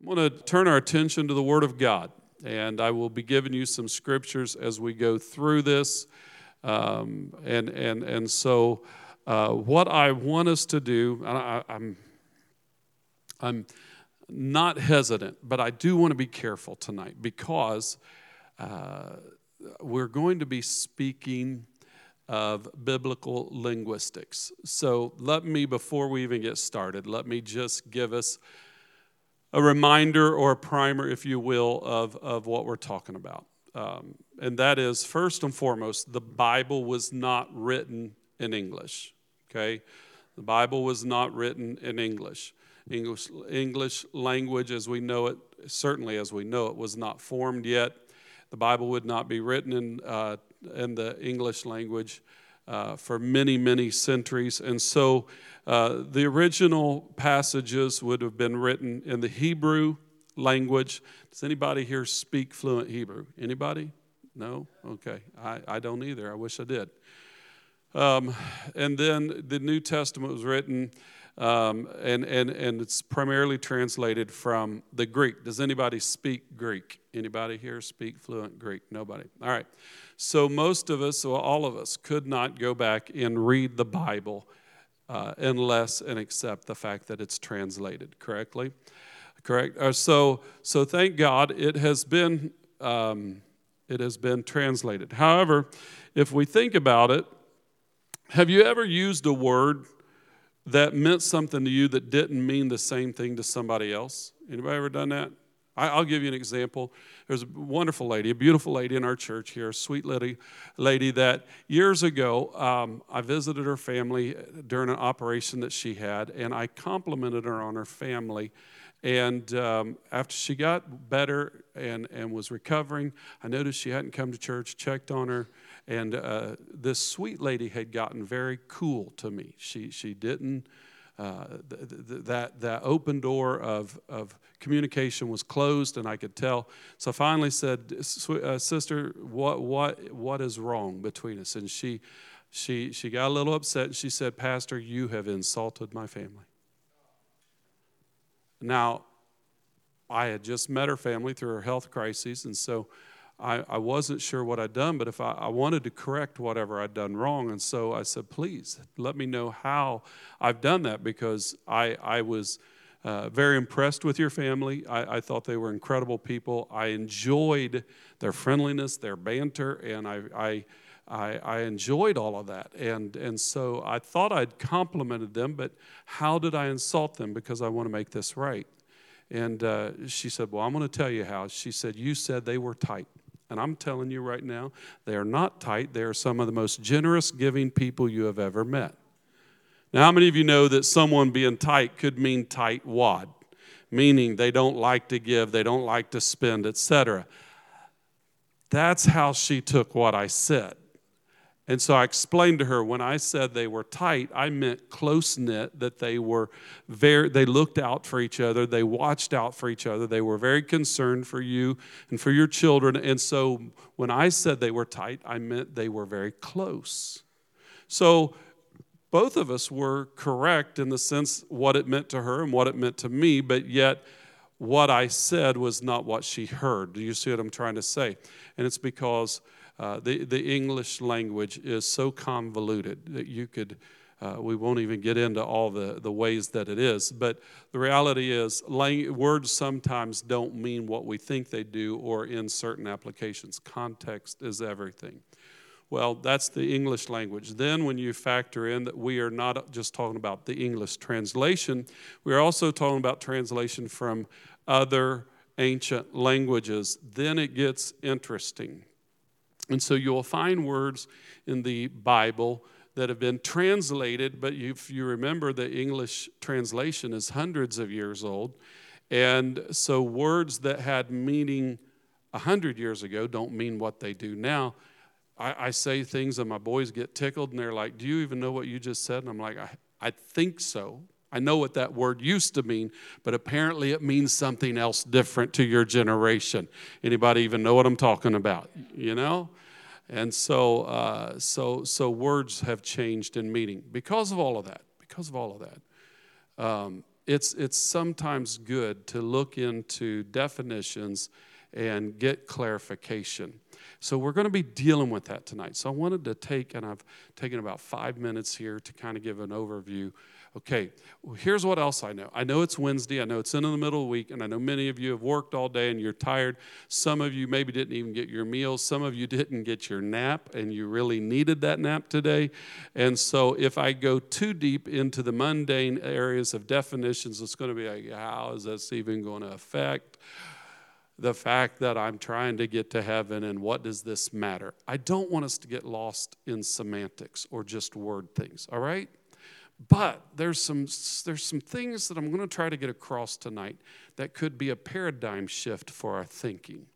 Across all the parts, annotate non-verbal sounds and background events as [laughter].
I want to turn our attention to the Word of God, and I will be giving you some scriptures as we go through this. Um, and, and, and so, uh, what I want us to do, I, I'm, I'm not hesitant, but I do want to be careful tonight because uh, we're going to be speaking of biblical linguistics. So, let me, before we even get started, let me just give us a reminder or a primer, if you will, of, of what we're talking about. Um, and that is, first and foremost, the Bible was not written in English. Okay? The Bible was not written in English. English, English language as we know it, certainly as we know it, was not formed yet. The Bible would not be written in, uh, in the English language uh, for many, many centuries. And so uh, the original passages would have been written in the Hebrew language. Does anybody here speak fluent Hebrew? Anybody? No? Okay. I, I don't either. I wish I did. Um, and then the New Testament was written, um, and, and, and it's primarily translated from the Greek. Does anybody speak Greek? Anybody here speak fluent Greek? Nobody. All right. So most of us, or all of us, could not go back and read the Bible uh, unless and accept the fact that it's translated correctly. Correct. Uh, so, so thank God it has been um, it has been translated. However, if we think about it, have you ever used a word that meant something to you that didn't mean the same thing to somebody else? Anybody ever done that? I'll give you an example. There's a wonderful lady, a beautiful lady in our church here, a sweet lady, lady that years ago um, I visited her family during an operation that she had, and I complimented her on her family. And um, after she got better and, and was recovering, I noticed she hadn't come to church, checked on her, and uh, this sweet lady had gotten very cool to me. She, she didn't uh, th- th- that, that open door of, of communication was closed, and I could tell. So I finally said, uh, Sister, what, what, what is wrong between us? And she, she, she got a little upset, and she said, Pastor, you have insulted my family. Now, I had just met her family through her health crises, and so I, I wasn't sure what I'd done, but if I, I wanted to correct whatever I'd done wrong, and so I said, please let me know how I've done that because I, I was uh, very impressed with your family. I, I, thought they were incredible people. I enjoyed their friendliness, their banter, and I, I, I, I enjoyed all of that. And, and so I thought I'd complimented them, but how did I insult them? Because I want to make this right. And uh, she said, Well, I'm going to tell you how. She said, You said they were tight. And I'm telling you right now, they are not tight. They are some of the most generous, giving people you have ever met. Now, how many of you know that someone being tight could mean tight wad, meaning they don't like to give, they don't like to spend, etc. That's how she took what I said. And so I explained to her when I said they were tight, I meant close knit, that they were very, they looked out for each other, they watched out for each other, they were very concerned for you and for your children. And so when I said they were tight, I meant they were very close. So both of us were correct in the sense what it meant to her and what it meant to me, but yet what I said was not what she heard. Do you see what I'm trying to say? And it's because uh, the, the English language is so convoluted that you could, uh, we won't even get into all the, the ways that it is. But the reality is, words sometimes don't mean what we think they do, or in certain applications. Context is everything. Well, that's the English language. Then, when you factor in that we are not just talking about the English translation, we're also talking about translation from other ancient languages, then it gets interesting. And so you'll find words in the Bible that have been translated, but if you remember, the English translation is hundreds of years old. And so words that had meaning 100 years ago don't mean what they do now. I, I, say things and my boys get tickled and they're like, Do you even know what you just said? And I'm like, I, I think so. I know what that word used to mean, but apparently it means something else different to your generation. Anybody even know what I'm talking about? You know? And so, uh, so, so words have changed in meaning because of all of that. Because of all of that. Um, it's, it's sometimes good to look into definitions and get clarification. So we're going to be dealing with that tonight. So I wanted to take, and I've taken about five minutes here to kind of give an overview Okay, well, here's what else I know. I know it's Wednesday. I know it's in the middle of the week, and I know many of you have worked all day and you're tired. Some of you maybe didn't even get your meals. Some of you didn't get your nap, and you really needed that nap today. And so, if I go too deep into the mundane areas of definitions, it's going to be like, how is this even going to affect? The fact that I'm trying to get to heaven and what does this matter? I don't want us to get lost in semantics or just word things, all right? But there's some, there's some things that I'm going to try to get across tonight that could be a paradigm shift for our thinking.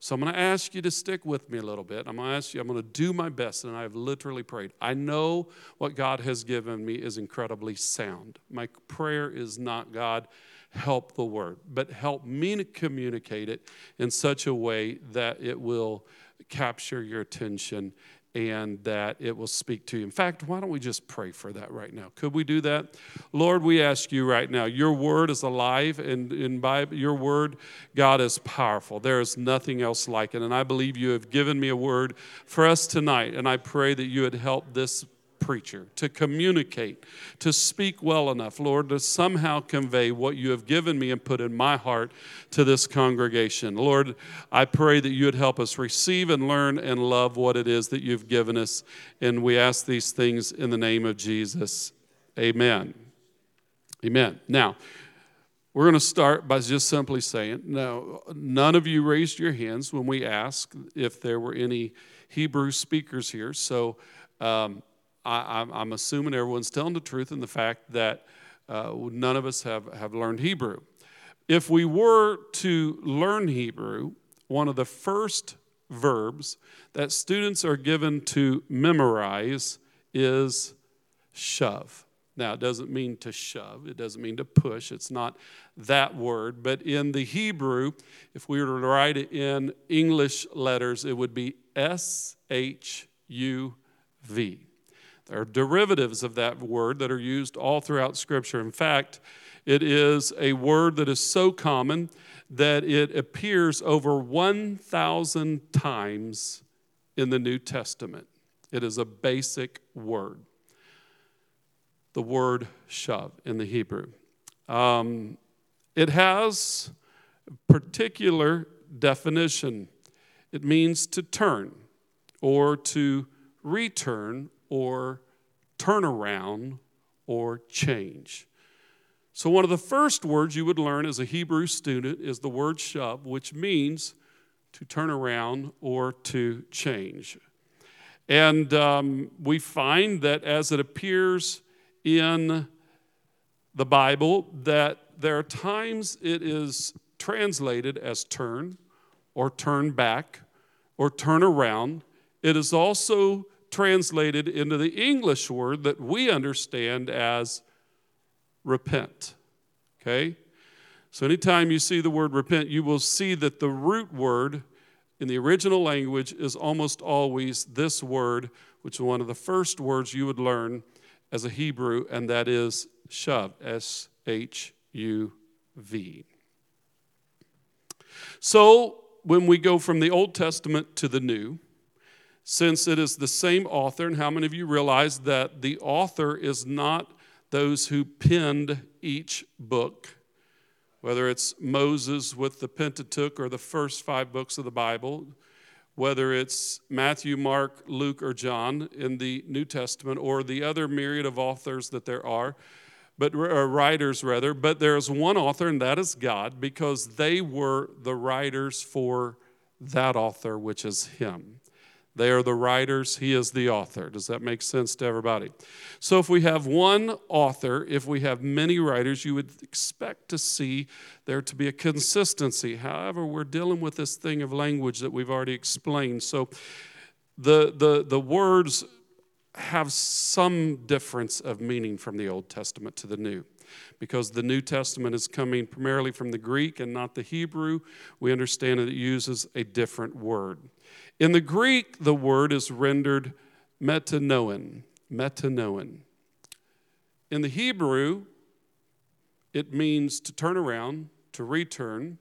So I'm going to ask you to stick with me a little bit. I'm going to ask you, I'm going to do my best, and I've literally prayed. I know what God has given me is incredibly sound. My prayer is not, God, help the word, but help me to communicate it in such a way that it will capture your attention and that it will speak to you. In fact, why don't we just pray for that right now? Could we do that? Lord, we ask you right now, your word is alive, and, and by your word, God is powerful. There is nothing else like it. And I believe you have given me a word for us tonight, and I pray that you would help this preacher, to communicate, to speak well enough, Lord, to somehow convey what you have given me and put in my heart to this congregation. Lord, I pray that you would help us receive and learn and love what it is that you've given us. And we ask these things in the name of Jesus. Amen. Amen. Now, we're going to start by just simply saying, now, none of you raised your hands when we asked if there were any Hebrew speakers here. So, um, I, am assuming everyone's telling the truth in the fact that uh, none of us have, have learned Hebrew. If we were to learn Hebrew, one of the first verbs that students are given to memorize is shove. Now, it doesn't mean to shove, it doesn't mean to push, it's not that word. But in the Hebrew, if we were to write it in English letters, it would be S H U V. There are derivatives of that word that are used all throughout Scripture. In fact, it is a word that is so common that it appears over 1,000 times in the New Testament. It is a basic word. The word shove in the Hebrew. Um, it has particular definition. It means to turn or to return or turn around or change. So, one of the first words you would learn as a Hebrew student is the word shav, which means to turn around or to change. And um, we find that as it appears in the Bible, that there are times it is translated as turn or turn back or turn around. It is also translated into the English word that we understand as repent. Okay? So, anytime you see the word repent, you will see that the root word in the original language is almost always this word, which is one of the first words you would learn as a Hebrew, and that is shuv, S H U V. So, when we go from the Old Testament to the New, since it is the same author, and how many of you realize that the author is not those who penned each book, whether it's Moses with the Pentateuch or the first five books of the Bible, whether it's Matthew, Mark, Luke, or John in the New Testament, or the other myriad of authors that there are, but writers rather, but there's one author, and that is God, because they were the writers for that author, which is Him. They are the writers, he is the author. Does that make sense to everybody? So, if we have one author, if we have many writers, you would expect to see there to be a consistency. However, we're dealing with this thing of language that we've already explained. So, the, the, the words have some difference of meaning from the Old Testament to the New. Because the New Testament is coming primarily from the Greek and not the Hebrew, we understand that it uses a different word. In the Greek, the word is rendered metanoein. Metanoein. In the Hebrew, it means to turn around, to return.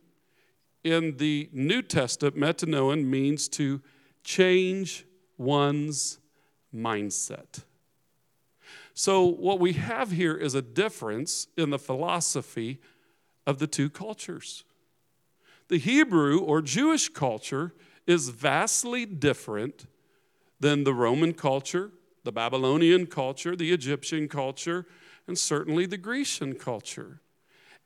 In the New Testament, metanoein means to change one's mindset. So, what we have here is a difference in the philosophy of the two cultures. The Hebrew or Jewish culture is vastly different than the Roman culture, the Babylonian culture, the Egyptian culture, and certainly the Grecian culture.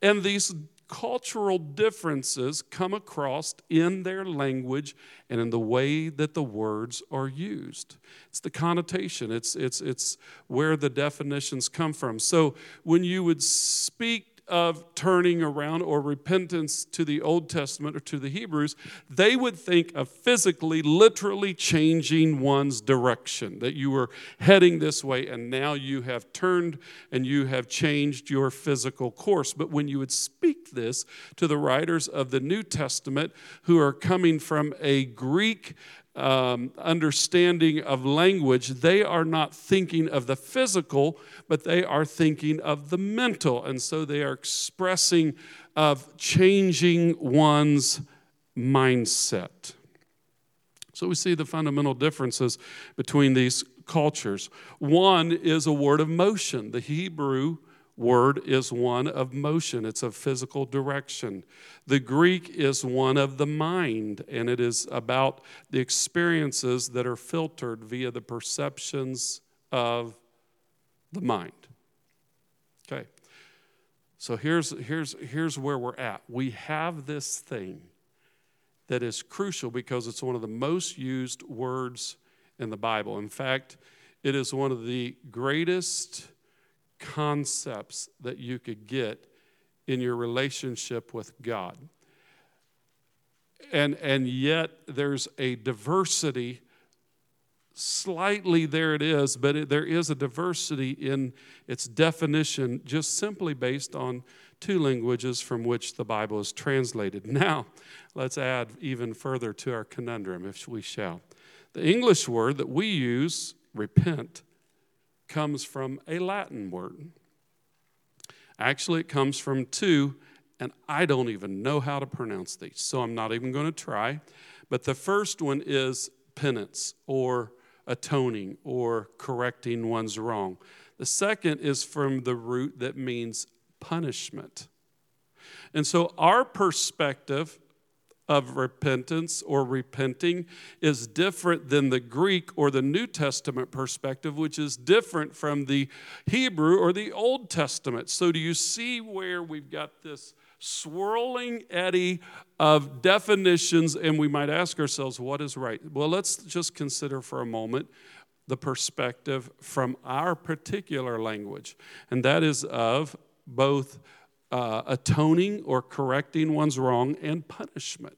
And these cultural differences come across in their language and in the way that the words are used. It's the connotation, it's, it's, it's where the definitions come from. So when you would speak of turning around or repentance to the Old Testament or to the Hebrews, they would think of physically, literally changing one's direction, that you were heading this way and now you have turned and you have changed your physical course. But when you would speak this to the writers of the New Testament who are coming from a Greek um, understanding of language, they are not thinking of the physical, but they are thinking of the mental. And so they are expressing of changing one's mindset. So we see the fundamental differences between these cultures. One is a word of motion. The Hebrew word is one of motion, it's of physical direction. The Greek is one of the mind, and it is about the experiences that are filtered via the perceptions of the mind. Okay. So here's, here's, here's where we're at. We have this thing that is crucial because it's one of the most used words in the Bible. In fact, it is one of the greatest concepts that you could get in your relationship with God. And, and yet, there's a diversity. Slightly there it is, but it, there is a diversity in its definition just simply based on two languages from which the Bible is translated. [laughs] Now, let's add even further to our conundrum, if we shall. The English word that we use, repent, comes from a Latin word. Actually, it comes from two, and I don't even know how to pronounce these, so I'm not even going to try. But the first one is penance or atoning or correcting one's wrong. The second is from the root that means punishment. And so, our perspective of repentance or repenting is different than the Greek or the New Testament perspective, which is different from the Hebrew or the Old Testament. So, do you see where we've got this swirling eddy of definitions, and we might ask ourselves, what is right? Well, let's just consider for a moment the perspective from our particular language, and that is of both uh, atoning or correcting one's wrong and punishment.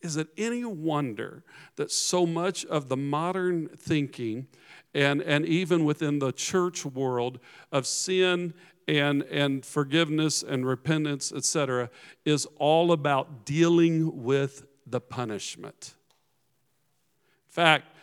Is it any wonder that so much of the modern thinking and, and even within the church world of sin and, and forgiveness and repentance, etc., is all about dealing with the punishment? In fact,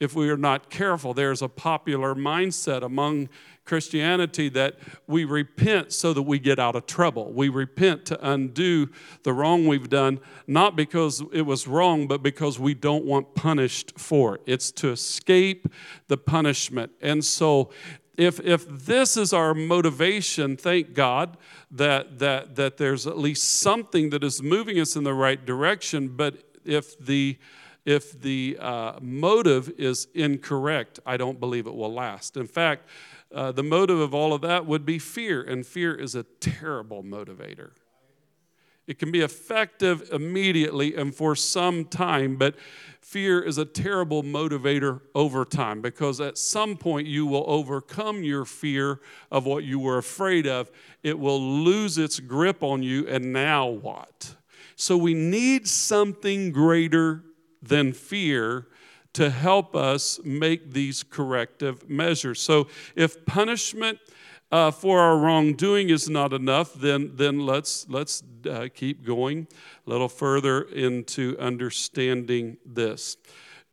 if we are not careful, there's a popular mindset among Christianity that we repent so that we get out of trouble. We repent to undo the wrong we've done, not because it was wrong, but because we don't want punished for it. It's to escape the punishment. And so if, if this is our motivation, thank God that, that, that there's at least something that is moving us in the right direction. But if the if the uh, motive is incorrect, I don't believe it will last. In fact, uh, the motive of all of that would be fear, and fear is a terrible motivator. It can be effective immediately and for some time, but fear is a terrible motivator over time because at some point you will overcome your fear of what you were afraid of. It will lose its grip on you, and now what? So we need something greater than fear to help us make these corrective measures. So if punishment uh, for our wrongdoing is not enough, then, then let's, let's uh, keep going a little further into understanding this.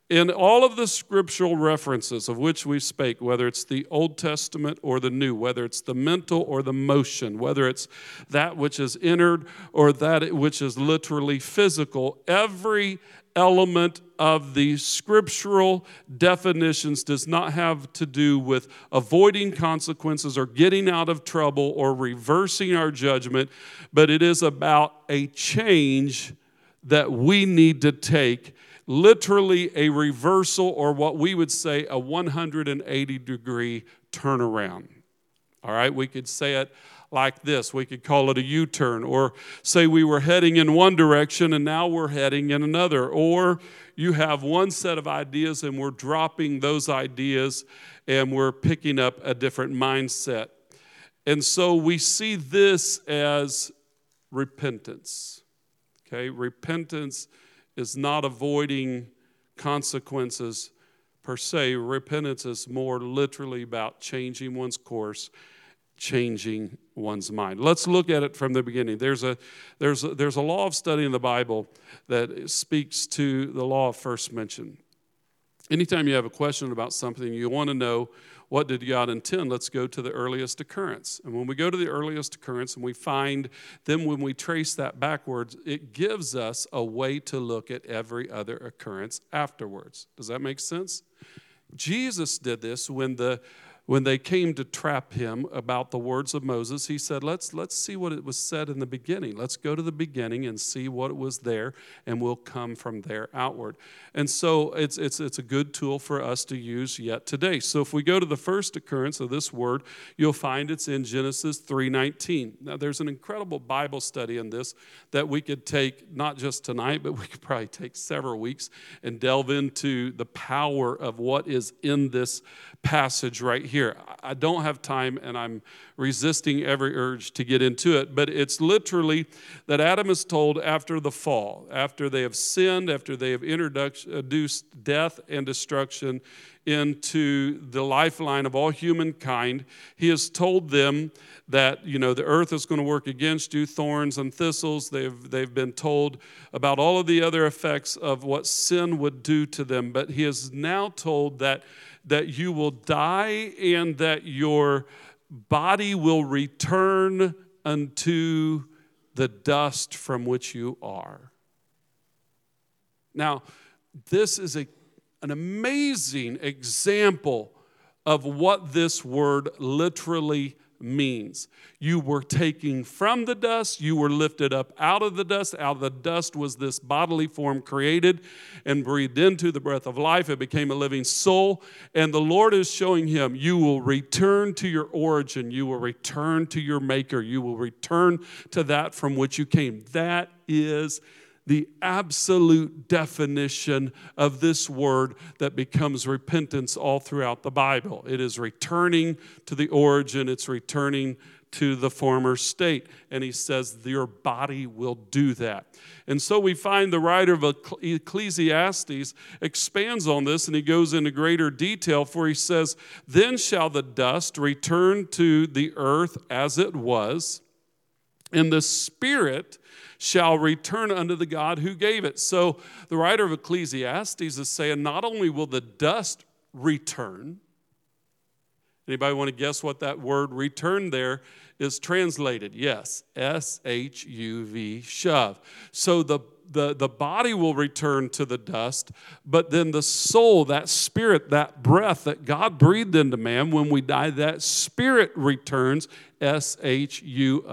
in all of the scriptural references of which we spake, whether it's the Old Testament or the New, whether it's the mental or the motion, whether it's that which is entered or that which is literally physical, every element of the scriptural definitions does not have to do with avoiding consequences or getting out of trouble or reversing our judgment, but it is about a change that we need to take literally a reversal or what we would say a 180 degree turnaround. All right, we could say it like this. We could call it a U turn, or say we were heading in one direction and now we're heading in another. Or you have one set of ideas and we're dropping those ideas and we're picking up a different mindset. And so we see this as repentance. Okay, repentance is not avoiding consequences per se. Repentance is more literally about changing one's course, changing one's mind. Let's look at it from the beginning. There's a, there's a, there's a law of study in the Bible that speaks to the law of first mention. Anytime you have a question about something, you want to know what did God intend? Let's go to the earliest occurrence. And when we go to the earliest occurrence and we find, then when we trace that backwards, it gives us a way to look at every other occurrence afterwards. Does that make sense? Jesus did this when the when they came to trap him about the words of Moses, he said, let's, let's see what it was said in the beginning. Let's go to the beginning and see what it was there, and we'll come from there outward. And so it's, it's, it's a good tool for us to use yet today. So if we go to the first occurrence of this word, you'll find it's in Genesis 3.19. Now there's an incredible Bible study in this that we could take not just tonight, but we could probably take several weeks and delve into the power of what is in this passage right here. I don't have time and I'm resisting every urge to get into it, but it's literally that Adam is told after the fall, after they have sinned, after they have introduced death and destruction into the lifeline of all humankind, he has told them that you know the earth is going to work against you thorns and thistles. They've, they've been told about all of the other effects of what sin would do to them. But he is now told that that you will die and that your body will return unto the dust from which you are. Now, this is a, an amazing example of what this word literally means. You were taken from the dust, you were lifted up out of the dust. Out of the dust was this bodily form created and breathed into the breath of life. It became a living soul. And the Lord is showing him, You will return to your origin, you will return to your maker, you will return to that from which you came. That is the absolute definition of this word that becomes repentance all throughout the Bible. It is returning to the origin, it's returning to the former state. And he says, Your body will do that. And so we find the writer of Ecclesiastes expands on this and he goes into greater detail, for he says, Then shall the dust return to the earth as it was, and the spirit shall return unto the God who gave it. So the writer of Ecclesiastes is saying not only will the dust return, anybody want to guess what that word return there is translated? Yes, S H U V, shove. So the the, the body will return to the dust, but then the soul, that spirit, that breath that God breathed into man when we die, that spirit returns, S H U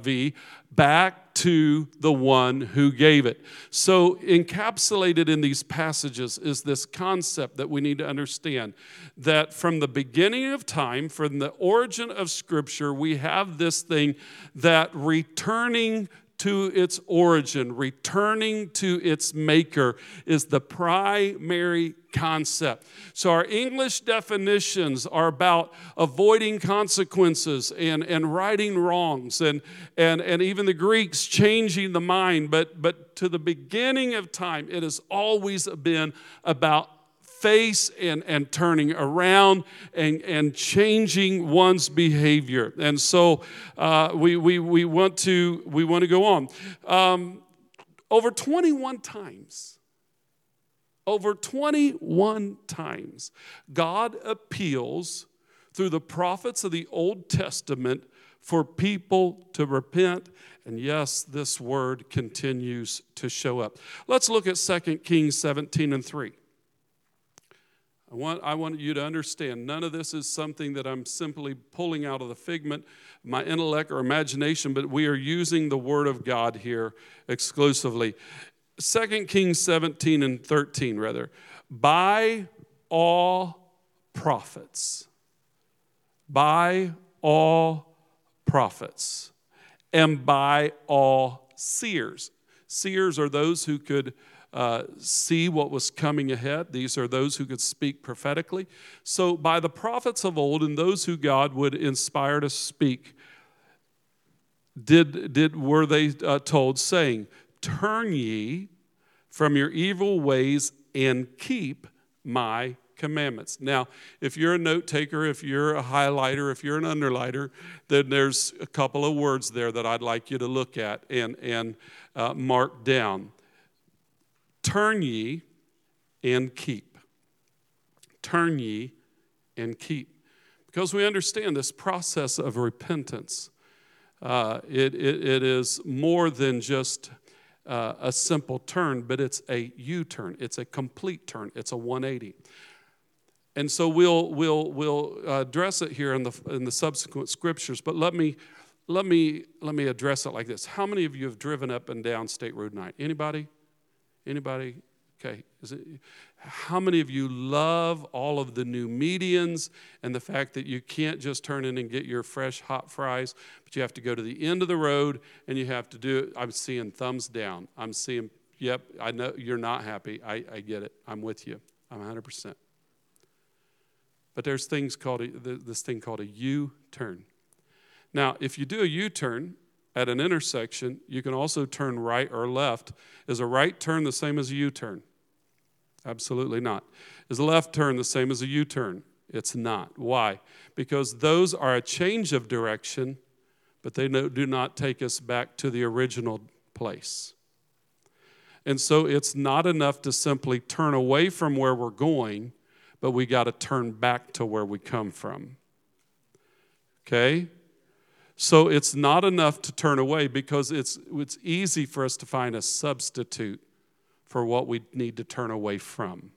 V, back to the one who gave it. So, encapsulated in these passages is this concept that we need to understand that from the beginning of time, from the origin of Scripture, we have this thing that returning to its origin, returning to its maker, is the primary concept. So, our English definitions are about avoiding consequences and, and righting wrongs, and, and, and even the Greeks changing the mind. But, but to the beginning of time, it has always been about face and, and turning around and, and changing one's behavior. And so uh, we, we, we, want to, we want to go on. Um, over 21 times, Over 21 times, God appeals through the prophets of the Old Testament for people to repent. And yes, this word continues to show up. Let's look at 2 Kings 17 and 3. I want, I want you to understand none of this is something that I'm simply pulling out of the figment of my intellect or imagination, but we are using the Word of God here exclusively. 2 Kings 17 and 13, rather. By all prophets, by all prophets, and by all seers. Seers are those who could uh, see what was coming ahead. These are those who could speak prophetically. So, by the prophets of old and those who God would inspire to speak, did, did were they uh, told, saying, Turn ye from your evil ways and keep my commandments. Now, if you're a note taker, if you're a highlighter, if you're an underliner, then there's a couple of words there that I'd like you to look at and, and uh, mark down. Turn ye and keep. Turn ye and keep. Because we understand this process of repentance. Uh, it, it, it is more than just uh, a simple turn, but it's a U turn. It's a complete turn. It's a 180. And so we'll, we'll, we'll address it here in the, in the subsequent scriptures, but let me, let, me, let me address it like this. How many of you have driven up and down State Road 9? Anybody? Anybody? Okay. It, how many of you love all of the new medians and the fact that you can't just turn in and get your fresh hot fries, but you have to go to the end of the road and you have to do it? I'm seeing thumbs down. I'm seeing, yep, I know you're not happy. I, I get it. I'm with you. I'm 100%. But there's things called a, this thing called a U turn. Now, if you do a U turn at an intersection, you can also turn right or left. Is a right turn the same as a U turn? Absolutely not. Is a left turn the same as a U turn? It's not. Why? Because those are a change of direction, but they do not take us back to the original place. And so it's not enough to simply turn away from where we're going, but we got to turn back to where we come from. Okay? So it's not enough to turn away because it's, it's easy for us to find a substitute for what we need to turn away from.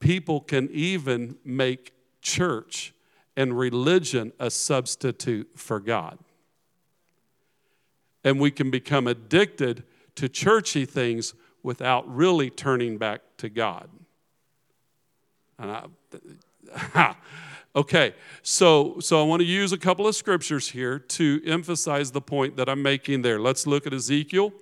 People can even make church and religion a substitute for God. And we can become addicted to churchy things without really turning back to God. And I, [laughs] Okay, so so I want to use a couple of scriptures here to emphasize the point that I'm making there. Let's look at Ezekiel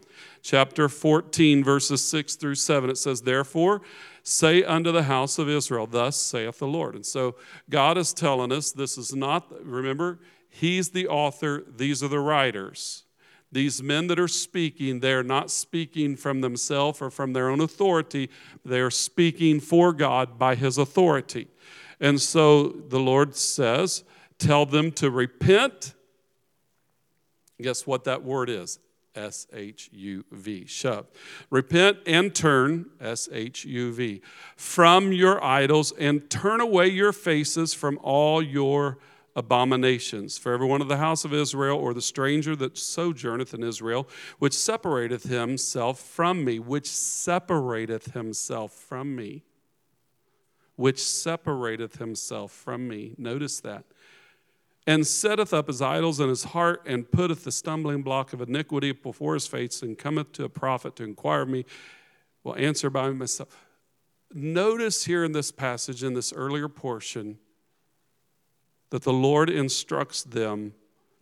chapter 14 verses 6 through 7. It says, "Therefore say unto the house of Israel, thus saith the Lord." And so God is telling us this is not remember, he's the author, these are the writers. These men that are speaking, they're not speaking from themselves or from their own authority. They are speaking for God by his authority. And so the Lord says, Tell them to repent. Guess what that word is? S H U V, shove. Repent and turn, S H U V, from your idols and turn away your faces from all your abominations. For every one of the house of Israel or the stranger that sojourneth in Israel, which separateth himself from me, which separateth himself from me which separateth himself from me. Notice that. And setteth up his idols in his heart, and putteth the stumbling block of iniquity before his face, and cometh to a prophet to inquire of me, will answer by myself. Notice here in this passage, in this earlier portion, that the Lord instructs them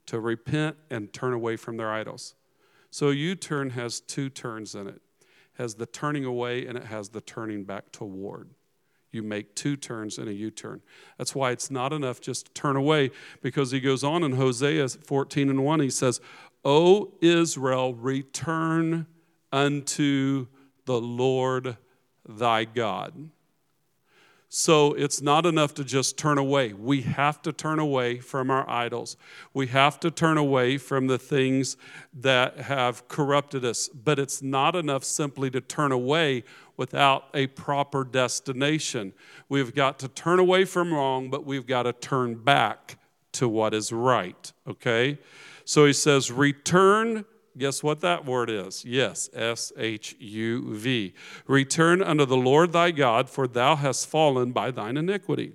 to repent and turn away from their idols. So a U turn has two turns in it has the turning away and it has the turning back toward you make two turns and a U turn. That's why it's not enough just to turn away, because he goes on in Hosea 14 and 1, he says, O Israel, return unto the Lord thy God. So it's not enough to just turn away. We have to turn away from our idols. We have to turn away from the things that have corrupted us. But it's not enough simply to turn away without a proper destination. We've got to turn away from wrong, but we've got to turn back to what is right. Okay? So he says, Return Guess what that word is? Yes, S H U V. Return unto the Lord thy God, for thou hast fallen by thine iniquity.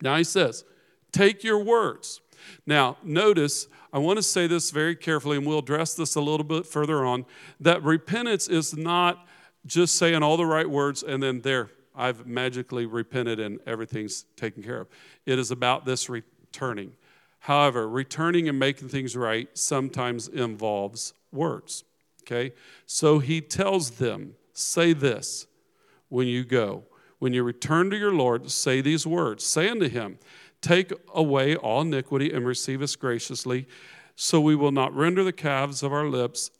Now he says, Take your words. Now, notice, I want to say this very carefully, and we'll address this a little bit further on that repentance is not just saying all the right words and then there, I've magically repented and everything's taken care of. It is about this returning. However, returning and making things right sometimes involves words. Okay? So he tells them, say this when you go. When you return to your Lord, say these words. Say unto him, Take away all iniquity and receive us graciously, so we will not render the calves of our lips.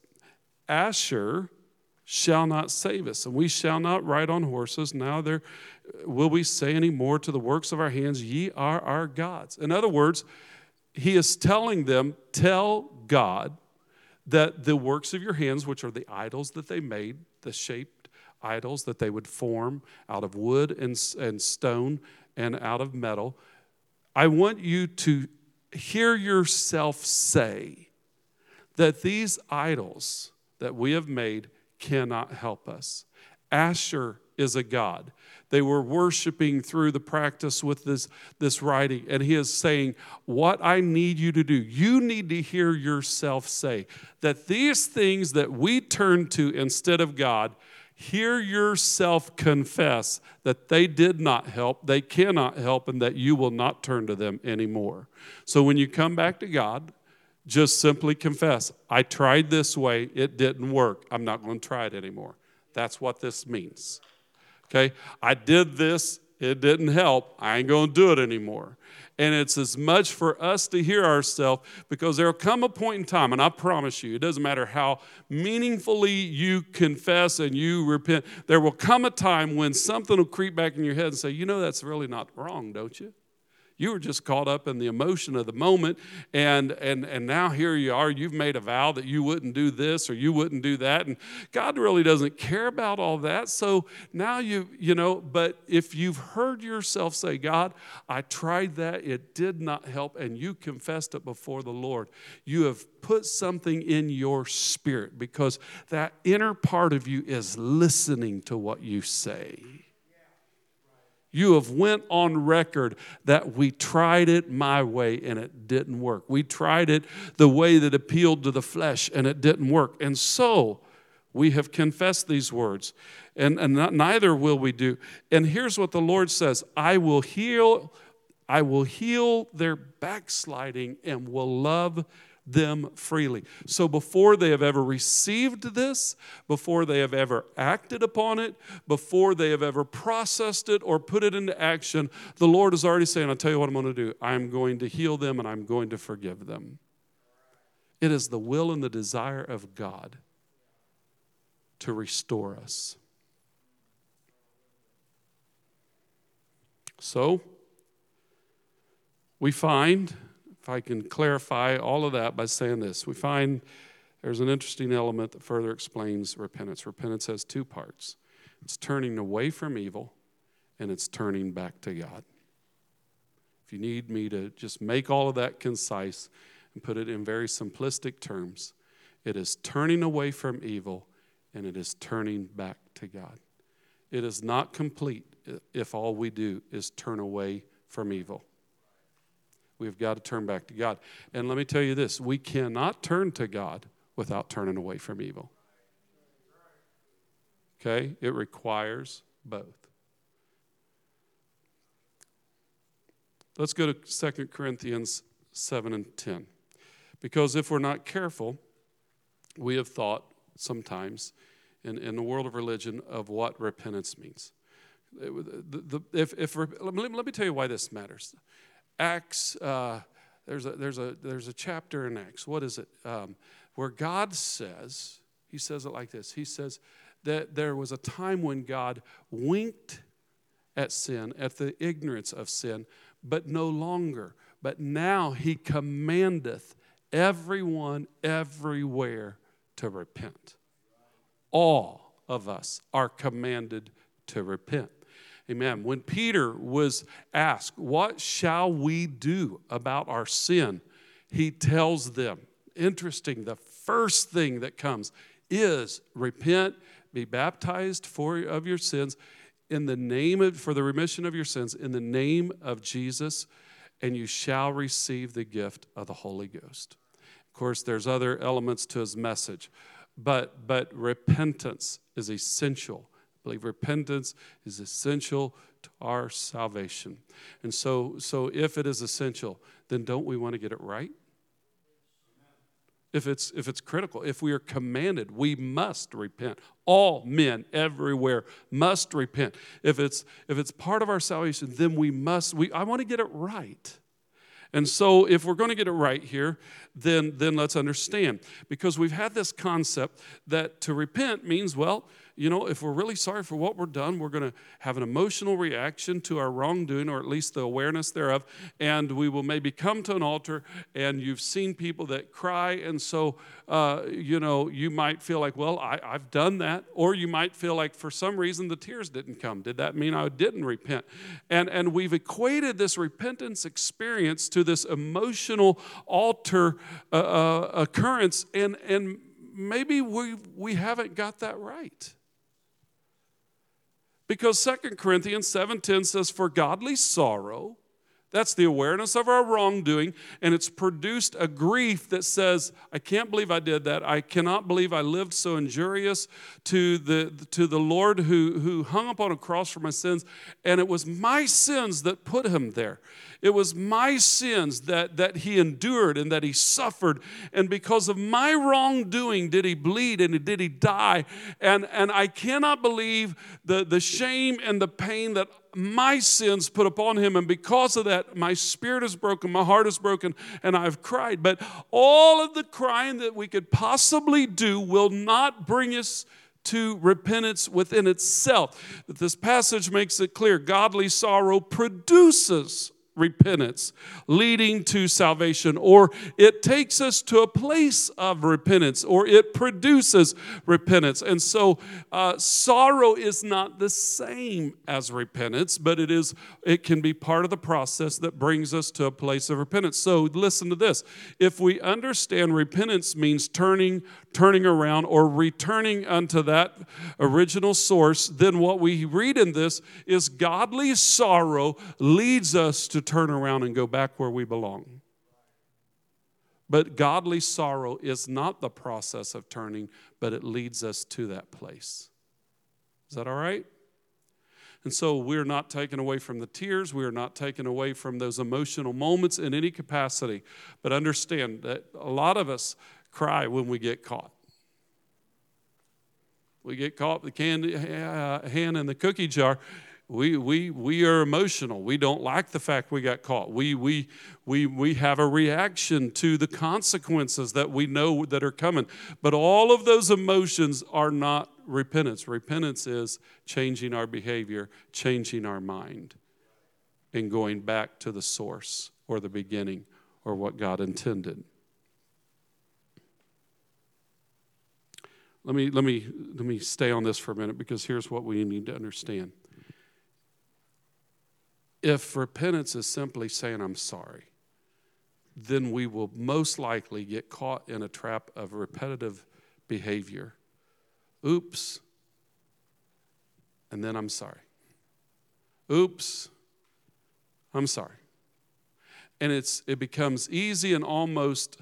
Asshur shall not save us, and we shall not ride on horses. Now there uh, will we say any more to the works of our hands, Ye are our gods. In other words, he is telling them, Tell God that the works of your hands, which are the idols that they made, the shaped idols that they would form out of wood and, and stone and out of metal, I want you to hear yourself say that these idols that we have made cannot help us. Asher is a god. They were worshiping through the practice with this, this writing. And he is saying, What I need you to do, you need to hear yourself say that these things that we turn to instead of God, hear yourself confess that they did not help, they cannot help, and that you will not turn to them anymore. So when you come back to God, just simply confess, I tried this way, it didn't work. I'm not going to try it anymore. That's what this means. Okay? I did this, it didn't help. I ain't to do it anymore. And it's as much for us to hear ourselves because there'll come a point in time, and I promise you, it doesn't matter how meaningfully you confess and you repent, there will come a time when something will creep back in your head and say, You know, that's really not wrong, don't you? You were just caught up in the emotion of the moment, and, and, and now here you are. You've made a vow that you wouldn't do this or you wouldn't do that. And God really doesn't care about all that. So now you, you know, but if you've heard yourself say, God, I tried that, it did not help, and you confessed it before the Lord, you have put something in your spirit because that inner part of you is listening to what you say. You have went on record that we tried it my way and it didn't work. We tried it the way that appealed to the flesh and it didn't work. And so we have confessed these words and, and not, neither will we do. And here's what the Lord says, I will heal I will heal their backsliding and will love them freely. So before they have ever received this, before they have ever acted upon it, before they have ever processed it or put it into action, the Lord is already saying, I'll tell you what I'm going to do. I'm going to heal them and I'm going to forgive them. It is the will and the desire of God to restore us. So, we find if I can clarify all of that by saying this, we find there's an interesting element that further explains repentance. Repentance has two parts it's turning away from evil, and it's turning back to God. If you need me to just make all of that concise and put it in very simplistic terms, it is turning away from evil and it is turning back to God. It is not complete if all we do is turn away from evil. We've got to turn back to God. And let me tell you this we cannot turn to God without turning away from evil. Okay? It requires both. Let's go to 2 Corinthians 7 and 10. Because if we're not careful, we have thought sometimes in, in the world of religion of what repentance means. If, if, let me tell you why this matters. Acts, uh, there's, a, there's, a, there's a chapter in Acts. What is it? Um, where God says, He says it like this He says that there was a time when God winked at sin, at the ignorance of sin, but no longer. But now he commandeth everyone everywhere to repent. All of us are commanded to repent. Amen. When Peter was asked, What shall we do about our sin? He tells them, interesting, the first thing that comes is repent, be baptized for of your sins in the name of for the remission of your sins in the name of Jesus and you shall receive the gift of the Holy Ghost. Of course there's other elements to his message but but repentance is essential. Believe repentance is essential to our salvation. And so so if it is essential, then don't we want to get it right? if it's if it's critical if we are commanded we must repent all men everywhere must repent if it's if it's part of our salvation then we must we i want to get it right and so if we're going to get it right here then then let's understand because we've had this concept that to repent means well you know, if we're really sorry for what we're done, we're going to have an emotional reaction to our wrongdoing, or at least the awareness thereof, and we will maybe come to an altar, and you've seen people that cry, and so, uh, you know, you might feel like, well, I, I've done that, or you might feel like for some reason the tears didn't come. Did that mean I didn't repent? And, and we've equated this repentance experience to this emotional altar uh, uh, occurrence, and, and maybe we, we haven't got that right. Because Second Corinthians 7:10 says, For godly sorrow, that's the awareness of our wrongdoing, and it's produced a grief that says, I can't believe I did that. I cannot believe I lived so injurious to the, to the Lord who, who hung upon a cross for my sins. And it was my sins that put him there. It was my sins that, that he endured and that he suffered. And because of my wrongdoing, did he bleed and did he die? And, and I cannot believe the, the shame and the pain that my sins put upon him. And because of that, my spirit is broken, my heart is broken, and I've cried. But all of the crying that we could possibly do will not bring us to repentance within itself. But this passage makes it clear godly sorrow produces repentance, leading to salvation, or it takes us to a place of repentance, or it produces repentance. And so, uh, sorrow is not the same as repentance, but it is. It can be part of the process that brings us to a place of repentance. So, listen to this: if we understand repentance means turning, turning around, or returning unto that original source, then what we read in this is godly sorrow leads us to turn around and go back where we belong. But godly sorrow is not the process of turning, but it leads us to that place. Is that all right? And so we're not taken away from the tears. We are not taken away from those emotional moments in any capacity. But understand that a lot of us cry when we get caught. We get caught with the candy, uh, hand in the cookie jar we, we, we are emotional. We don't like the fact we got caught. We, we, we, we have a reaction to the consequences that we know that are coming. But all of those emotions are not repentance. Repentance is changing our behavior, changing our mind, and going back to the source or the beginning or what God intended. Let me, let, me, let me stay on this for a minute because here's what we need to understand if repentance is simply saying, I'm sorry, then we will most likely get caught in a trap of repetitive behavior. Oops, and then I'm sorry. Oops, I'm sorry. And it's, it becomes easy and almost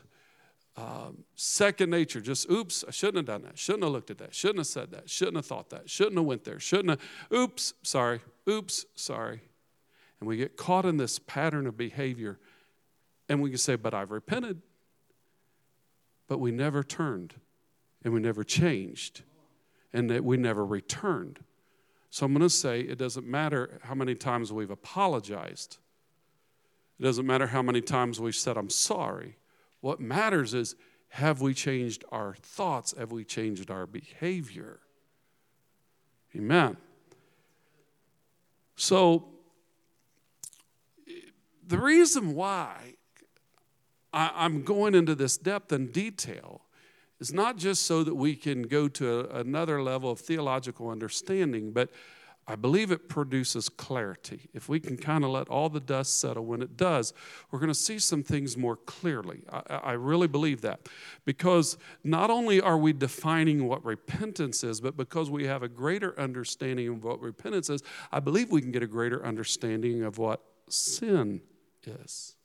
um, second nature. Just, oops, I shouldn't have done that. Shouldn't have looked at that. Shouldn't have said that. Shouldn't have thought that. Shouldn't have went there. Shouldn't have, oops, sorry. Oops, sorry. And we get caught in this pattern of behavior. And we can say, But I've repented. But we never turned and we never changed and that we never returned. So I'm going to say it doesn't matter how many times we've apologized, it doesn't matter how many times we've said, I'm sorry. What matters is, have we changed our thoughts? Have we changed our behavior? Amen. So, the reason why I, am going into this depth and detail is not just so that we can go to a, another level of theological understanding, but I believe it produces clarity. If we can kind of let all the dust settle, when it does, we're going to see some things more clearly. I, I, really believe that. Because not only are we defining what repentance is, but because we have a greater understanding of what repentance is, I believe we can get a greater understanding of what sin is.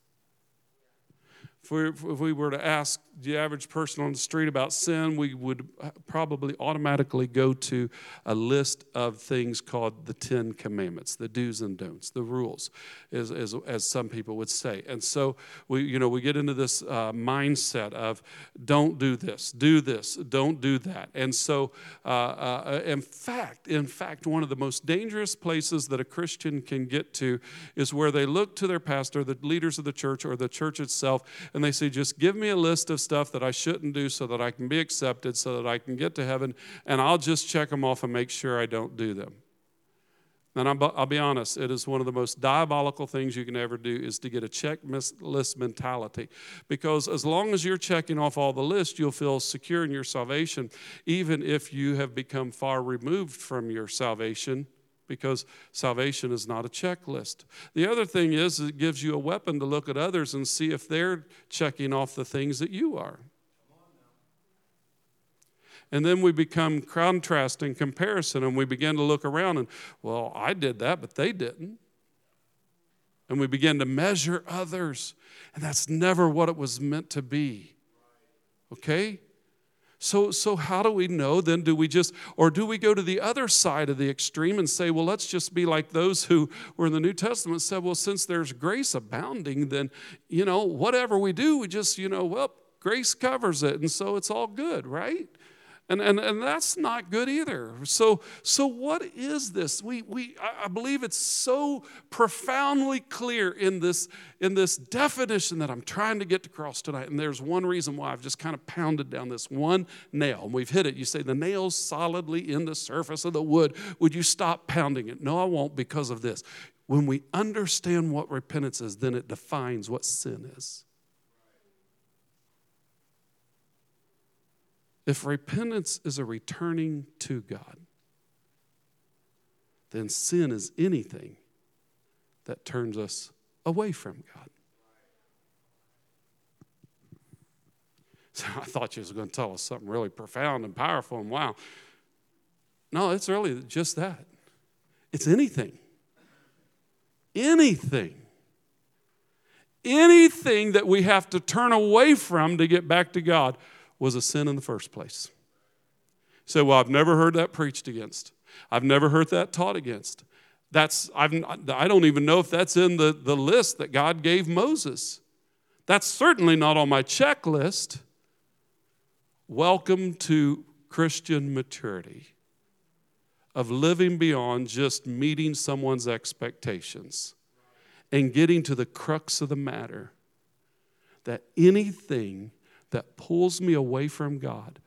If we, if we were to ask the average person on the street about sin, we would probably automatically go to a list of things called the Ten Commandments, the do's and don'ts, the rules, as, as, as some people would say. And so we, you know, we get into this uh, mindset of don't do this, do this, don't do that. And so, uh, uh, in fact, in fact, one of the most dangerous places that a Christian can get to is where they look to their pastor, the leaders of the church, or the church itself, and they say, just give me a list of stuff that I shouldn't do so that I can be accepted, so that I can get to heaven, and I'll just check them off and make sure I don't do them. And I'll be honest, it is one of the most diabolical things you can ever do is to get a checklist mentality. Because as long as you're checking off all the lists, you'll feel secure in your salvation, even if you have become far removed from your salvation because salvation is not a checklist. The other thing is, it gives you a weapon to look at others and see if they're checking off the things that you are. And then we become contrast and comparison, and we begin to look around and, well, I did that, but they didn't. And we begin to measure others, and that's never what it was meant to be. Okay? So, so how do we know then? Do we just, or do we go to the other side of the extreme and say, well, let's just be like those who were in the New Testament said, well, since there's grace abounding, then, you know, whatever we do, we just, you know, well, grace covers it. And so it's all good, right? And, and, and that's not good either. So, so what is this? We, we, I believe it's so profoundly clear in this, in this definition that I'm trying to get across tonight. And there's one reason why I've just kind of pounded down this one nail. And we've hit it. You say, the nail's solidly in the surface of the wood. Would you stop pounding it? No, I won't because of this. When we understand what repentance is, then it defines what sin is. If repentance is a returning to God, then sin is anything that turns us away from God. [laughs] So I thought you was going to tell us something really profound and powerful and wow. No, it's really just that. It's anything. Anything. Anything that we have to turn away from to get back to God was a sin in the first place. So, well, I've never heard that preached against. I've never heard that taught against. That's, I've, I don't even know if that's in the, the list that God gave Moses. That's certainly not on my checklist. Welcome to Christian maturity of living beyond just meeting someone's expectations and getting to the crux of the matter that anything that pulls me away from God,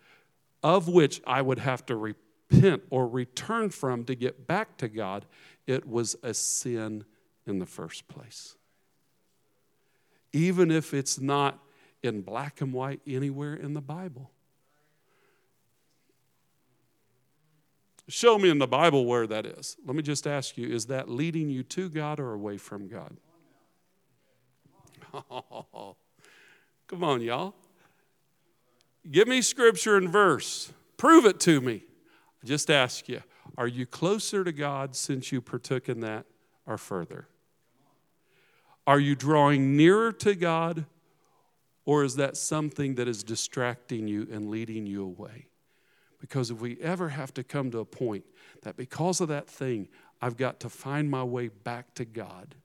of which I would have to repent or return from to get back to God, it was a sin in the first place. Even if it's not in black and white anywhere in the Bible. Show me in the Bible where that is. Let me just ask you is that leading you to God or away from God? Oh, [laughs] come on, y'all. Give me scripture and verse. Prove it to me. I just ask you, are you closer to God since you partook in that or further? Are you drawing nearer to God or is that something that is distracting you and leading you away? Because if we ever have to come to a point that because of that thing, I've got to find my way back to God,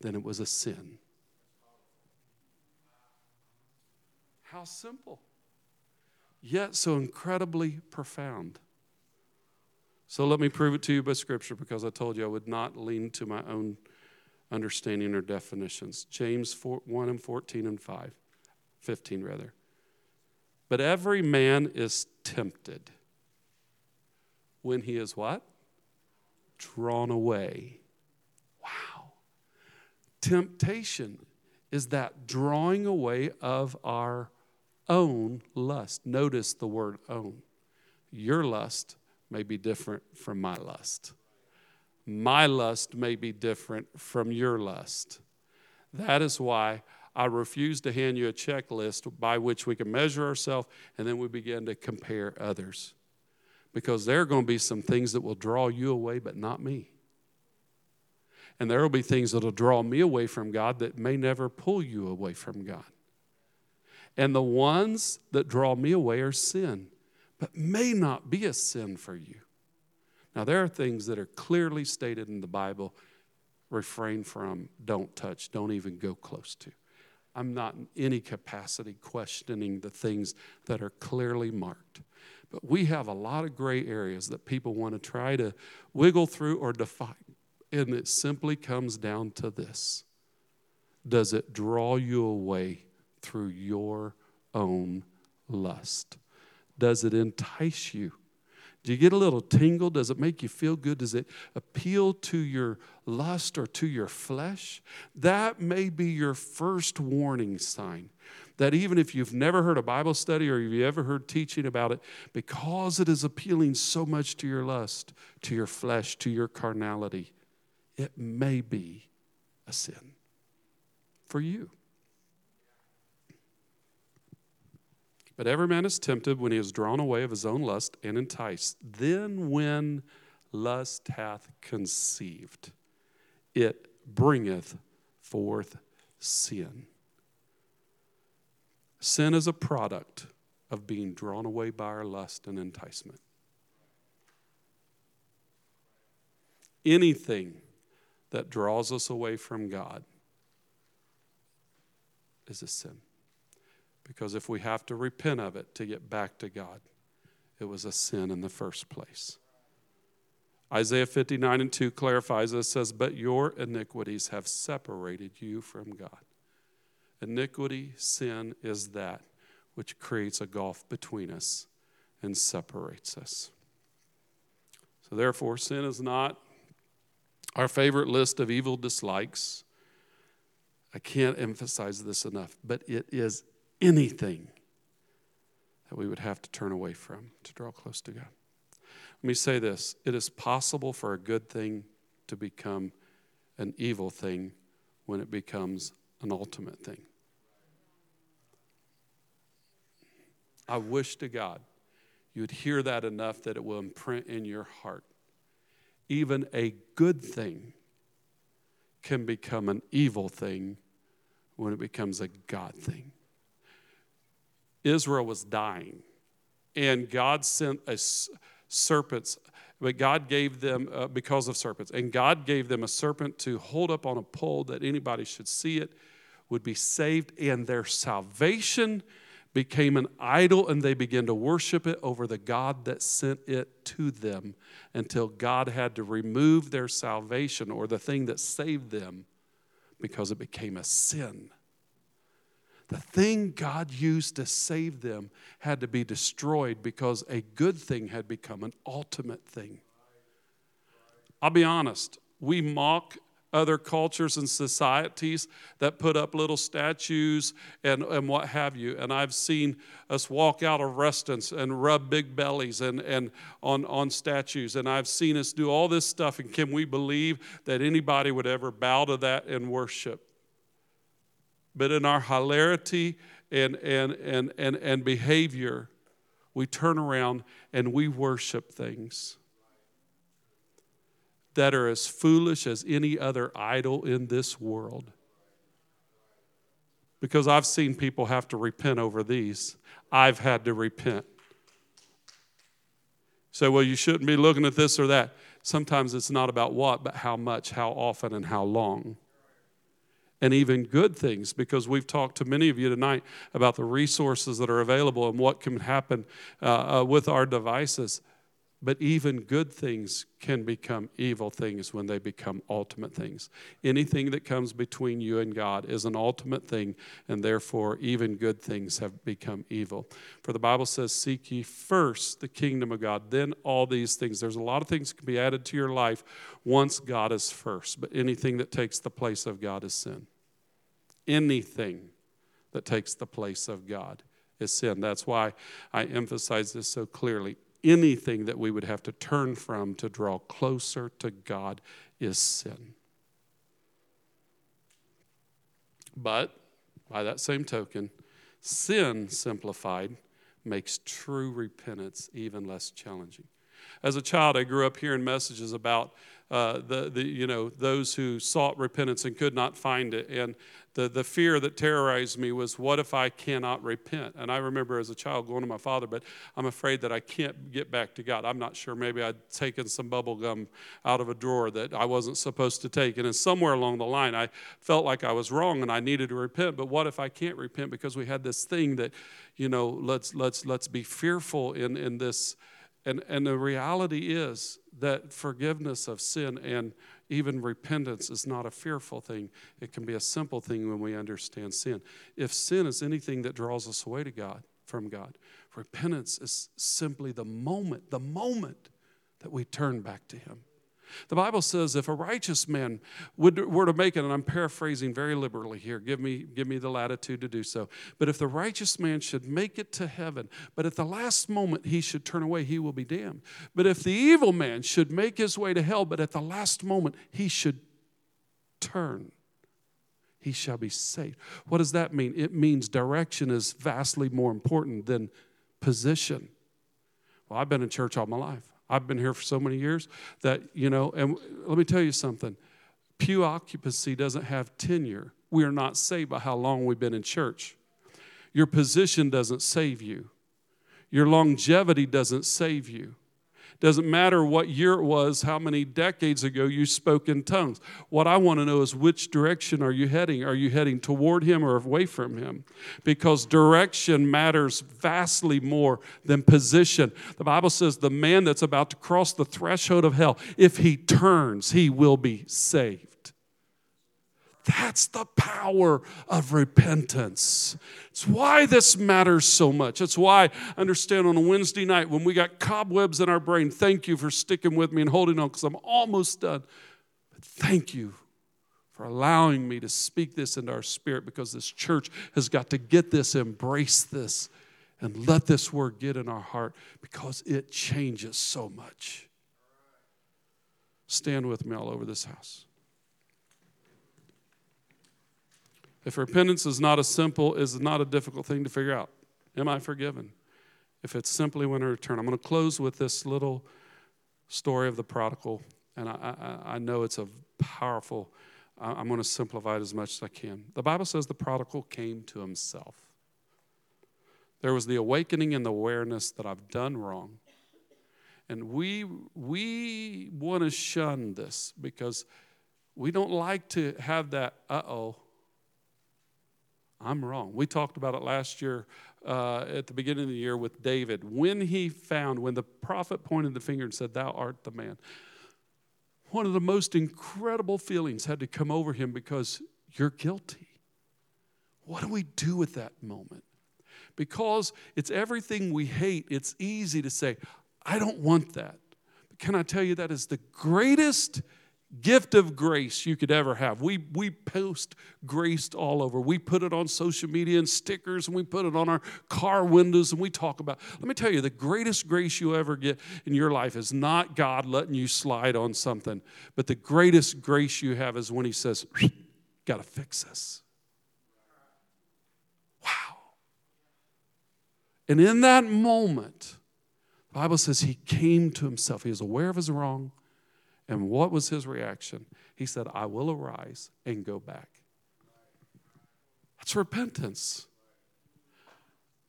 then it was a sin. How simple yet so incredibly profound. So let me prove it to you by Scripture because I told you I would not lean to my own understanding or definitions. James 4, 1 and 14 and 5, 15 rather. But every man is tempted when he is what? drawn away. Wow. Temptation is that drawing away of our own lust. Notice the word own. Your lust may be different from my lust. My lust may be different from your lust. That is why I refuse to hand you a checklist by which we can measure ourselves and then we begin to compare others. Because there are going to be some things that will draw you away, but not me. And there will be things that will draw me away from God that may never pull you away from God. And the ones that draw me away are sin, but may not be a sin for you. Now, there are things that are clearly stated in the Bible refrain from, don't touch, don't even go close to. I'm not in any capacity questioning the things that are clearly marked. But we have a lot of gray areas that people want to try to wiggle through or define. And it simply comes down to this Does it draw you away through your own lust? Does it entice you? Do you get a little tingle? Does it make you feel good? Does it appeal to your lust or to your flesh? That may be your first warning sign. That even if you've never heard a Bible study or you've ever heard teaching about it, because it is appealing so much to your lust, to your flesh, to your carnality, it may be a sin for you. But every man is tempted when he is drawn away of his own lust and enticed. Then, when lust hath conceived, it bringeth forth sin. Sin is a product of being drawn away by our lust and enticement. Anything that draws us away from God is a sin. Because if we have to repent of it to get back to God, it was a sin in the first place. Isaiah 59 and 2 clarifies this, says, But your iniquities have separated you from God. Iniquity, sin is that which creates a gulf between us and separates us. So, therefore, sin is not our favorite list of evil dislikes. I can't emphasize this enough, but it is anything that we would have to turn away from to draw close to God. Let me say this it is possible for a good thing to become an evil thing when it becomes an ultimate thing. I wish to God you'd hear that enough that it will imprint in your heart. Even a good thing can become an evil thing when it becomes a God thing. Israel was dying, and God sent a serpents, but God gave them uh, because of serpents, and God gave them a serpent to hold up on a pole that anybody should see it would be saved, and their salvation became an idol, and they began to worship it over the God that sent it to them until God had to remove their salvation or the thing that saved them because it became a sin. The thing God used to save them had to be destroyed because a good thing had become an ultimate thing. I'll be honest, we mock other cultures and societies that put up little statues and, and what have you. And I've seen us walk out of restaurants and rub big bellies and, and on, on statues. And I've seen us do all this stuff. And can we believe that anybody would ever bow to that and worship? But in our hilarity and, and, and, and, and behavior, we turn around and we worship things that are as foolish as any other idol in this world. Because I've seen people have to repent over these. I've had to repent. Say, so, well, you shouldn't be looking at this or that. Sometimes it's not about what, but how much, how often, and how long and even good things because we've talked to many of you tonight about the resources that are available and what can happen uh, uh, with our devices. But even good things can become evil things when they become ultimate things. Anything that comes between you and God is an ultimate thing, and therefore even good things have become evil. For the Bible says, Seek ye first the kingdom of God, then all these things. There's a lot of things that can be added to your life once God is first, but anything that takes the place of God is sin. Anything that takes the place of God is sin. That's why I emphasize this so clearly anything that we would have to turn from to draw closer to God is sin. But by that same token, sin simplified makes true repentance even less challenging. As a child, I grew up hearing messages about uh, the, the, you know, those who sought repentance and could not find it. And the, the fear that terrorized me was, what if I cannot repent? And I remember as a child going to my father, but I'm afraid that I can't get back to God. I'm not sure. Maybe I'd taken some bubble gum out of a drawer that I wasn't supposed to take. And somewhere along the line, I felt like I was wrong and I needed to repent. But what if I can't repent because we had this thing that, you know, let's, let's, let's be fearful in, in this. And, and the reality is that forgiveness of sin and even repentance is not a fearful thing. It can be a simple thing when we understand sin. If sin is anything that draws us away to God, from God, repentance is simply the moment, the moment that we turn back to Him. The Bible says if a righteous man would, were to make it, and I'm paraphrasing very liberally here, give me, give me the latitude to do so. But if the righteous man should make it to heaven, but at the last moment he should turn away, he will be damned. But if the evil man should make his way to hell, but at the last moment he should turn, he shall be saved. What does that mean? It means direction is vastly more important than position. Well, I've been in church all my life. I've been here for so many years that, you know, and let me tell you something pew occupancy doesn't have tenure. We are not saved by how long we've been in church. Your position doesn't save you, your longevity doesn't save you. Doesn't matter what year it was, how many decades ago you spoke in tongues. What I want to know is which direction are you heading? Are you heading toward Him or away from Him? Because direction matters vastly more than position. The Bible says the man that's about to cross the threshold of hell, if he turns, he will be saved. That's the power of repentance. It's why this matters so much. It's why I understand on a Wednesday night when we got cobwebs in our brain, thank you for sticking with me and holding on because I'm almost done. But thank you for allowing me to speak this into our spirit because this church has got to get this, embrace this, and let this word get in our heart because it changes so much. Stand with me all over this house. If repentance is not a simple, is not a difficult thing to figure out. Am I forgiven? If it's simply when I return. I'm going to close with this little story of the prodigal, and I, I, I know it's a powerful. I'm going to simplify it as much as I can. The Bible says the prodigal came to himself. There was the awakening and the awareness that I've done wrong. And we, we want to shun this because we don't like to have that, uh oh, I'm wrong. We talked about it last year uh, at the beginning of the year with David. When he found, when the prophet pointed the finger and said, Thou art the man, one of the most incredible feelings had to come over him because you're guilty. What do we do with that moment? Because it's everything we hate, it's easy to say, I don't want that. But can I tell you that is the greatest gift of grace you could ever have. We, we post grace all over. We put it on social media and stickers, and we put it on our car windows, and we talk about. Let me tell you, the greatest grace you ever get in your life is not God letting you slide on something, but the greatest grace you have is when He says, Got to fix this. Wow. And in that moment, the Bible says he came to himself. He was aware of his wrong. And what was his reaction? He said, I will arise and go back. That's repentance.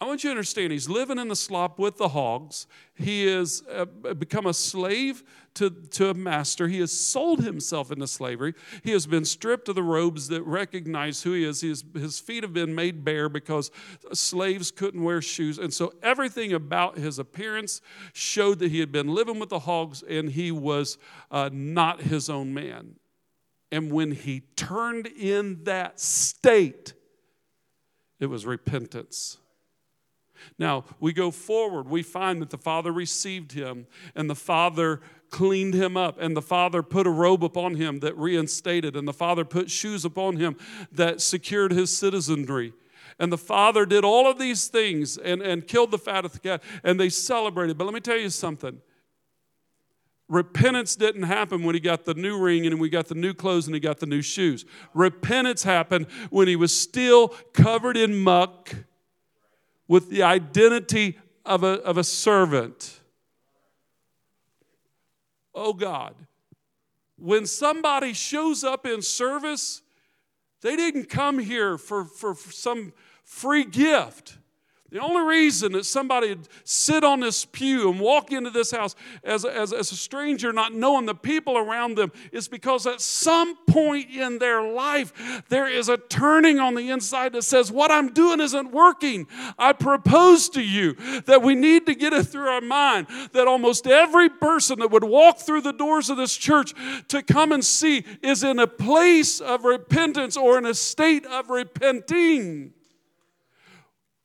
I want you to understand, he's living in the slop with the hogs. He has uh, become a slave to, to a master. He has sold himself into slavery. He has been stripped of the robes that recognize who he is. His, his feet have been made bare because slaves couldn't wear shoes. And so everything about his appearance showed that he had been living with the hogs and he was uh, not his own man. And when he turned in that state, it was repentance. Now, we go forward, we find that the Father received him, and the Father cleaned him up, and the Father put a robe upon him that reinstated, and the Father put shoes upon him that secured his citizenry. And the father did all of these things and, and killed the fat of the cat, and they celebrated. But let me tell you something repentance didn't happen when he got the new ring and we got the new clothes and he got the new shoes. Repentance happened when he was still covered in muck with the identity of a, of a servant. Oh God, when somebody shows up in service, they didn't come here for, for, for some free gift. The only reason that somebody would sit on this pew and walk into this house as, as, as a stranger, not knowing the people around them, is because at some point in their life, there is a turning on the inside that says, What I'm doing isn't working. I propose to you that we need to get it through our mind that almost every person that would walk through the doors of this church to come and see is in a place of repentance or in a state of repenting.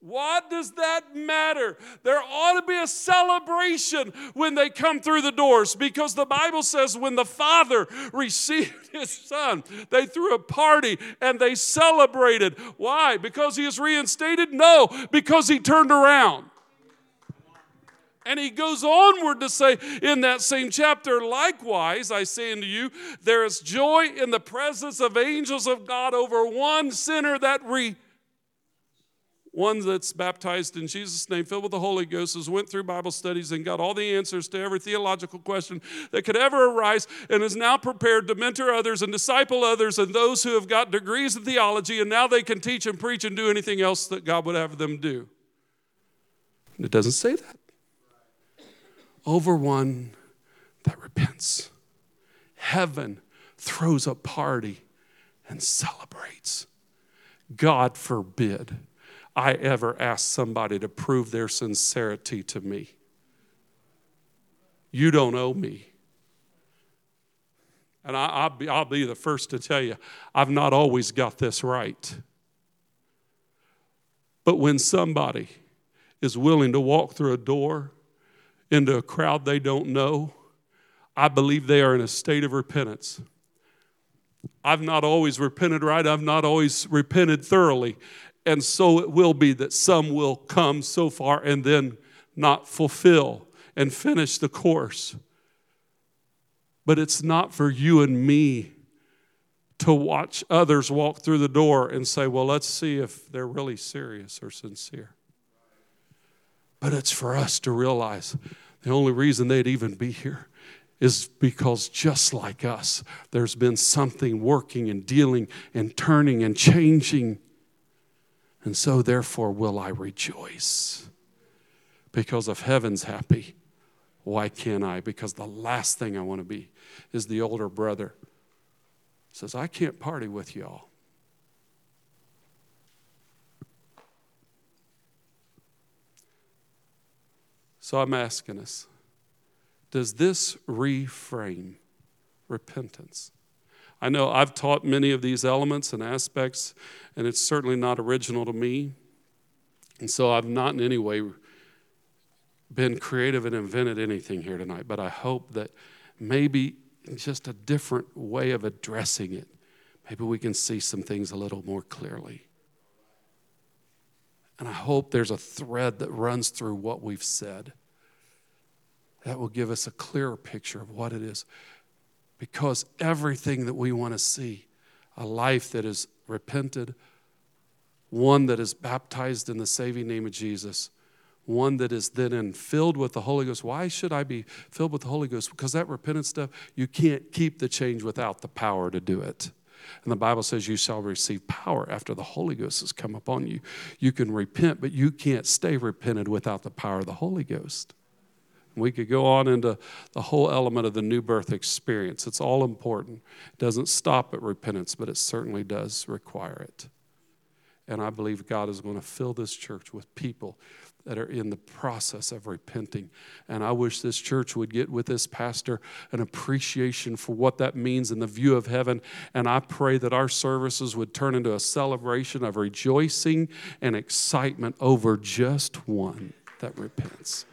What does that matter? There ought to be a celebration when they come through the doors because the Bible says when the Father received [laughs] his Son, they threw a party and they celebrated. Why? Because he is reinstated? No, because he turned around. And he goes onward to say in that same chapter, likewise, I say unto you, there is joy in the presence of angels of God over one sinner that re one that's baptized in Jesus' name, filled with the Holy Ghost, has went through Bible studies and got all the answers to every theological question that could ever arise, and is now prepared to mentor others and disciple others and those who have got degrees in theology, and now they can teach and preach and do anything else that God would have them do. And it doesn't say that. Over one that repents. Heaven throws a party and celebrates. God forbid I ever ask somebody to prove their sincerity to me. You don't owe me. And I, will be, I'll be the first to tell you, I've not always got this right. But when somebody is willing to walk through a door into a crowd they don't know, I believe they are in a state of repentance. I've not always repented right. I've not always repented thoroughly. And so it will be that some will come so far and then not fulfill and finish the course. But it's not for you and me to watch others walk through the door and say, well, let's see if they're really serious or sincere. But it's for us to realize the only reason they'd even be here is because just like us, there's been something working and dealing and turning and changing and so, therefore, will I rejoice. Because if heaven's happy, why can't I? Because the last thing I want to be is the older brother says, I can't party with y'all. So I'm asking us does this reframe repentance? I know I've taught many of these elements and aspects, and it's certainly not original to me. And so I've not in any way been creative and invented anything here tonight, but I hope that maybe just a different way of addressing it, maybe we can see some things a little more clearly. And I hope there's a thread that runs through what we've said that will give us a clearer picture of what it is because everything that we want to see a life that is repented, one that is baptized in the saving name of Jesus, one that is then in filled with the Holy Ghost. Why should I be filled with the Holy Ghost? Because that repentance stuff, you can't keep the change without the power to do it. And the Bible says, You shall receive power after the Holy Ghost has come upon you. You can repent, but you can't stay repented without the power of the Holy Ghost. We could go on into the whole element of the new birth experience. It's all important. It doesn't stop at repentance, but it certainly does require it. And I believe God is going to fill this church with people that are in the process of repenting. And I wish this church would get with this pastor an appreciation for what that means in the view of heaven. And I pray that our services would turn into a celebration of rejoicing and excitement over just one that repents.